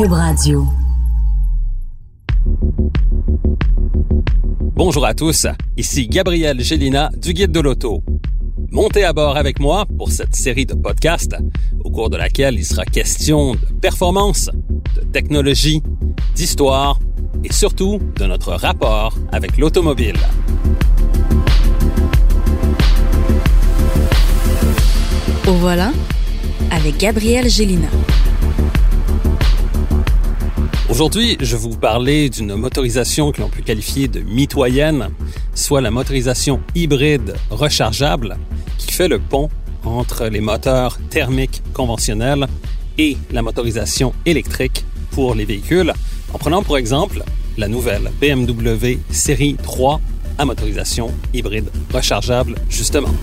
Cube Radio. Bonjour à tous, ici Gabriel Gélina du Guide de l'Auto. Montez à bord avec moi pour cette série de podcasts au cours de laquelle il sera question de performance, de technologie, d'histoire et surtout de notre rapport avec l'automobile. Au voilà avec Gabriel Gélina. Aujourd'hui, je vais vous parler d'une motorisation que l'on peut qualifier de mitoyenne, soit la motorisation hybride rechargeable qui fait le pont entre les moteurs thermiques conventionnels et la motorisation électrique pour les véhicules, en prenant pour exemple la nouvelle BMW série 3 à motorisation hybride rechargeable, justement.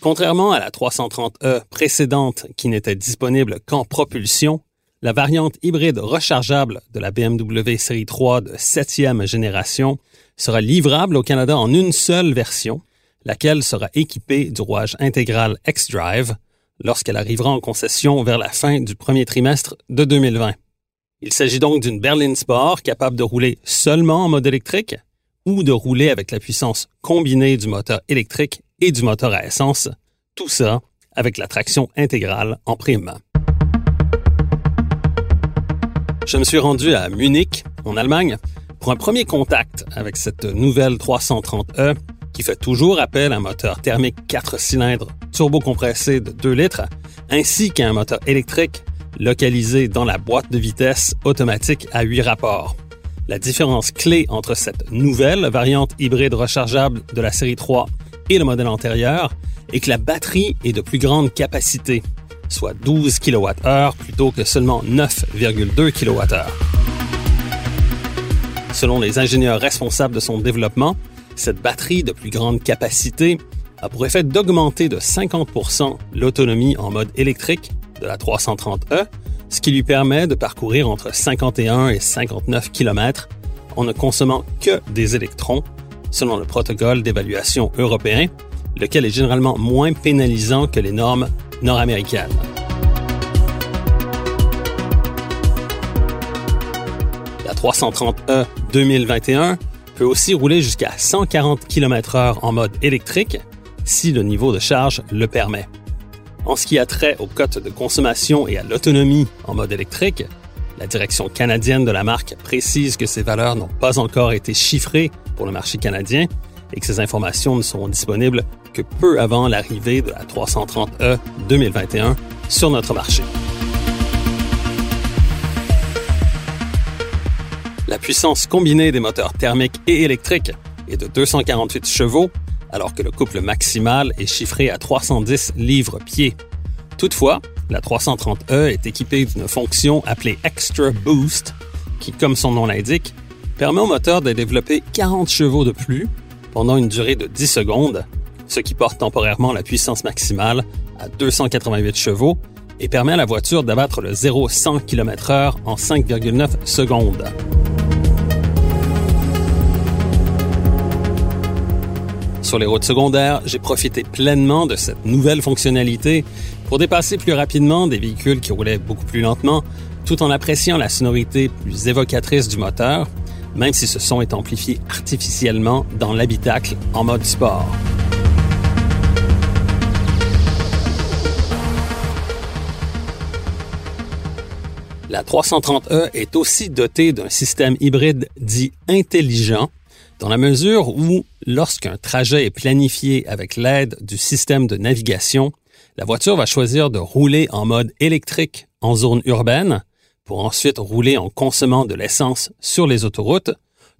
Contrairement à la 330e précédente qui n'était disponible qu'en propulsion, la variante hybride rechargeable de la BMW série 3 de 7e génération sera livrable au Canada en une seule version, laquelle sera équipée du rouage intégral X-Drive lorsqu'elle arrivera en concession vers la fin du premier trimestre de 2020. Il s'agit donc d'une berline sport capable de rouler seulement en mode électrique ou de rouler avec la puissance combinée du moteur électrique et du moteur à essence, tout ça avec la traction intégrale en prime. Je me suis rendu à Munich, en Allemagne, pour un premier contact avec cette nouvelle 330e qui fait toujours appel à un moteur thermique 4 cylindres turbocompressé de 2 litres, ainsi qu'à un moteur électrique localisé dans la boîte de vitesse automatique à 8 rapports. La différence clé entre cette nouvelle variante hybride rechargeable de la série 3 et le modèle antérieur est que la batterie est de plus grande capacité, soit 12 kWh plutôt que seulement 9,2 kWh. Selon les ingénieurs responsables de son développement, cette batterie de plus grande capacité a pour effet d'augmenter de 50% l'autonomie en mode électrique de la 330e, ce qui lui permet de parcourir entre 51 et 59 km en ne consommant que des électrons, selon le protocole d'évaluation européen, lequel est généralement moins pénalisant que les normes nord-américaines. La 330e 2021 peut aussi rouler jusqu'à 140 km/h en mode électrique si le niveau de charge le permet. En ce qui a trait aux cotes de consommation et à l'autonomie en mode électrique, la direction canadienne de la marque précise que ces valeurs n'ont pas encore été chiffrées pour le marché canadien et que ces informations ne seront disponibles que peu avant l'arrivée de la 330E 2021 sur notre marché. La puissance combinée des moteurs thermiques et électriques est de 248 chevaux, alors que le couple maximal est chiffré à 310 livres-pieds. Toutefois, la 330E est équipée d'une fonction appelée Extra Boost, qui, comme son nom l'indique, permet au moteur de développer 40 chevaux de plus pendant une durée de 10 secondes, ce qui porte temporairement la puissance maximale à 288 chevaux et permet à la voiture d'abattre le 0-100 km/h en 5,9 secondes. Sur les routes secondaires, j'ai profité pleinement de cette nouvelle fonctionnalité pour dépasser plus rapidement des véhicules qui roulaient beaucoup plus lentement, tout en appréciant la sonorité plus évocatrice du moteur, même si ce son est amplifié artificiellement dans l'habitacle en mode sport. La 330e est aussi dotée d'un système hybride dit intelligent, dans la mesure où, lorsqu'un trajet est planifié avec l'aide du système de navigation, la voiture va choisir de rouler en mode électrique en zone urbaine pour ensuite rouler en consommant de l'essence sur les autoroutes,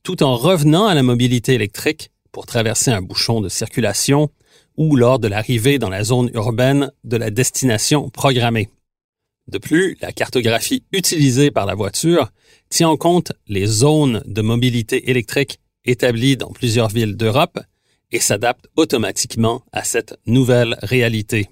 tout en revenant à la mobilité électrique pour traverser un bouchon de circulation ou lors de l'arrivée dans la zone urbaine de la destination programmée. De plus, la cartographie utilisée par la voiture tient en compte les zones de mobilité électrique établies dans plusieurs villes d'Europe et s'adapte automatiquement à cette nouvelle réalité.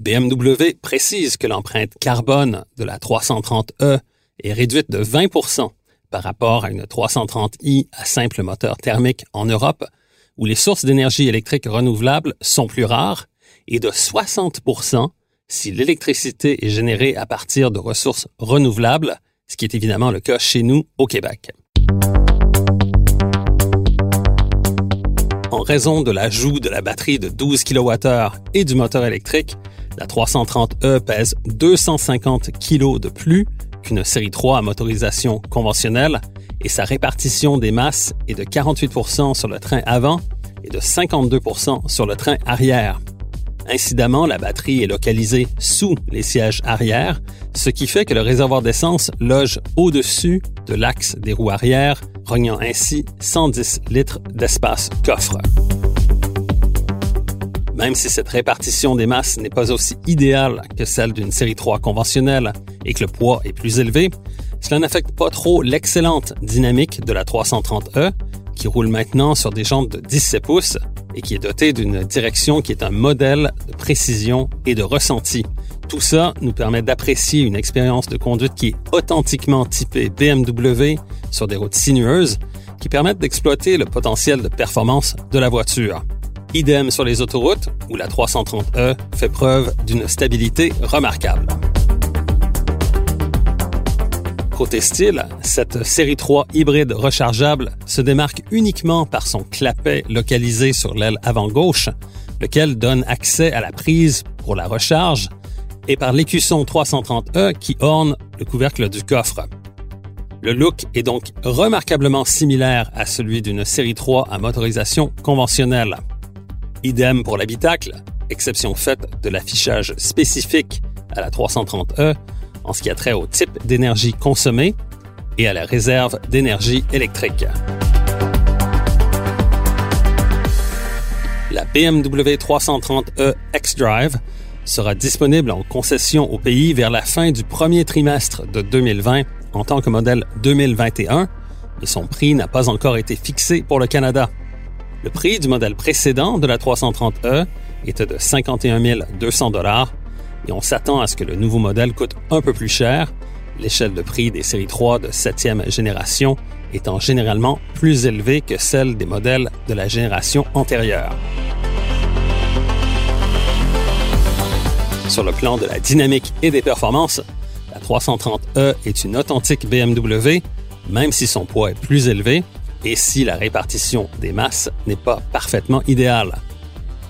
BMW précise que l'empreinte carbone de la 330e est réduite de 20% par rapport à une 330i à simple moteur thermique en Europe, où les sources d'énergie électrique renouvelables sont plus rares, et de 60% si l'électricité est générée à partir de ressources renouvelables, ce qui est évidemment le cas chez nous au Québec. En raison de l'ajout de la batterie de 12 kWh et du moteur électrique, la 330e pèse 250 kg de plus qu'une série 3 à motorisation conventionnelle et sa répartition des masses est de 48% sur le train avant et de 52% sur le train arrière. Incidemment, la batterie est localisée sous les sièges arrière, ce qui fait que le réservoir d'essence loge au-dessus de l'axe des roues arrière, rognant ainsi 110 litres d'espace coffre. Même si cette répartition des masses n'est pas aussi idéale que celle d'une série 3 conventionnelle et que le poids est plus élevé, cela n'affecte pas trop l'excellente dynamique de la 330e, qui roule maintenant sur des jantes de 17 pouces et qui est dotée d'une direction qui est un modèle de précision et de ressenti. Tout ça nous permet d'apprécier une expérience de conduite qui est authentiquement typée BMW sur des routes sinueuses qui permettent d'exploiter le potentiel de performance de la voiture. Idem sur les autoroutes, où la 330e fait preuve d'une stabilité remarquable. Côté style, cette série 3 hybride rechargeable se démarque uniquement par son clapet localisé sur l'aile avant-gauche, lequel donne accès à la prise pour la recharge, et par l'écusson 330e qui orne le couvercle du coffre. Le look est donc remarquablement similaire à celui d'une série 3 à motorisation conventionnelle. Idem pour l'habitacle, exception faite de l'affichage spécifique à la 330e en ce qui a trait au type d'énergie consommée et à la réserve d'énergie électrique. La BMW 330e X-Drive sera disponible en concession au pays vers la fin du premier trimestre de 2020 en tant que modèle 2021, mais son prix n'a pas encore été fixé pour le Canada. Le prix du modèle précédent de la 330e était de 51 200 dollars et on s'attend à ce que le nouveau modèle coûte un peu plus cher, l'échelle de prix des séries 3 de 7e génération étant généralement plus élevée que celle des modèles de la génération antérieure. Sur le plan de la dynamique et des performances, la 330e est une authentique BMW, même si son poids est plus élevé, et si la répartition des masses n'est pas parfaitement idéale?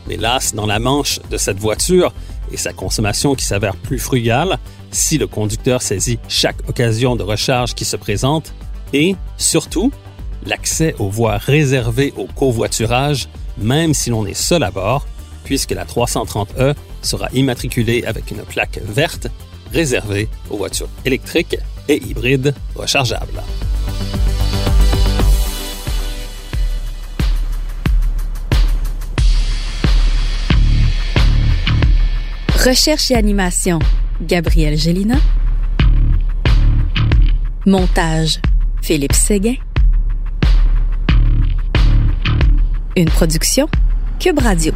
Mais las, dans la manche de cette voiture et sa consommation qui s'avère plus frugale, si le conducteur saisit chaque occasion de recharge qui se présente, et surtout, l'accès aux voies réservées au covoiturage, même si l'on est seul à bord, puisque la 330e sera immatriculée avec une plaque verte réservée aux voitures électriques et hybrides rechargeables. Recherche et animation, Gabriel Gélina. Montage, Philippe Séguin. Une production, Cube Radio.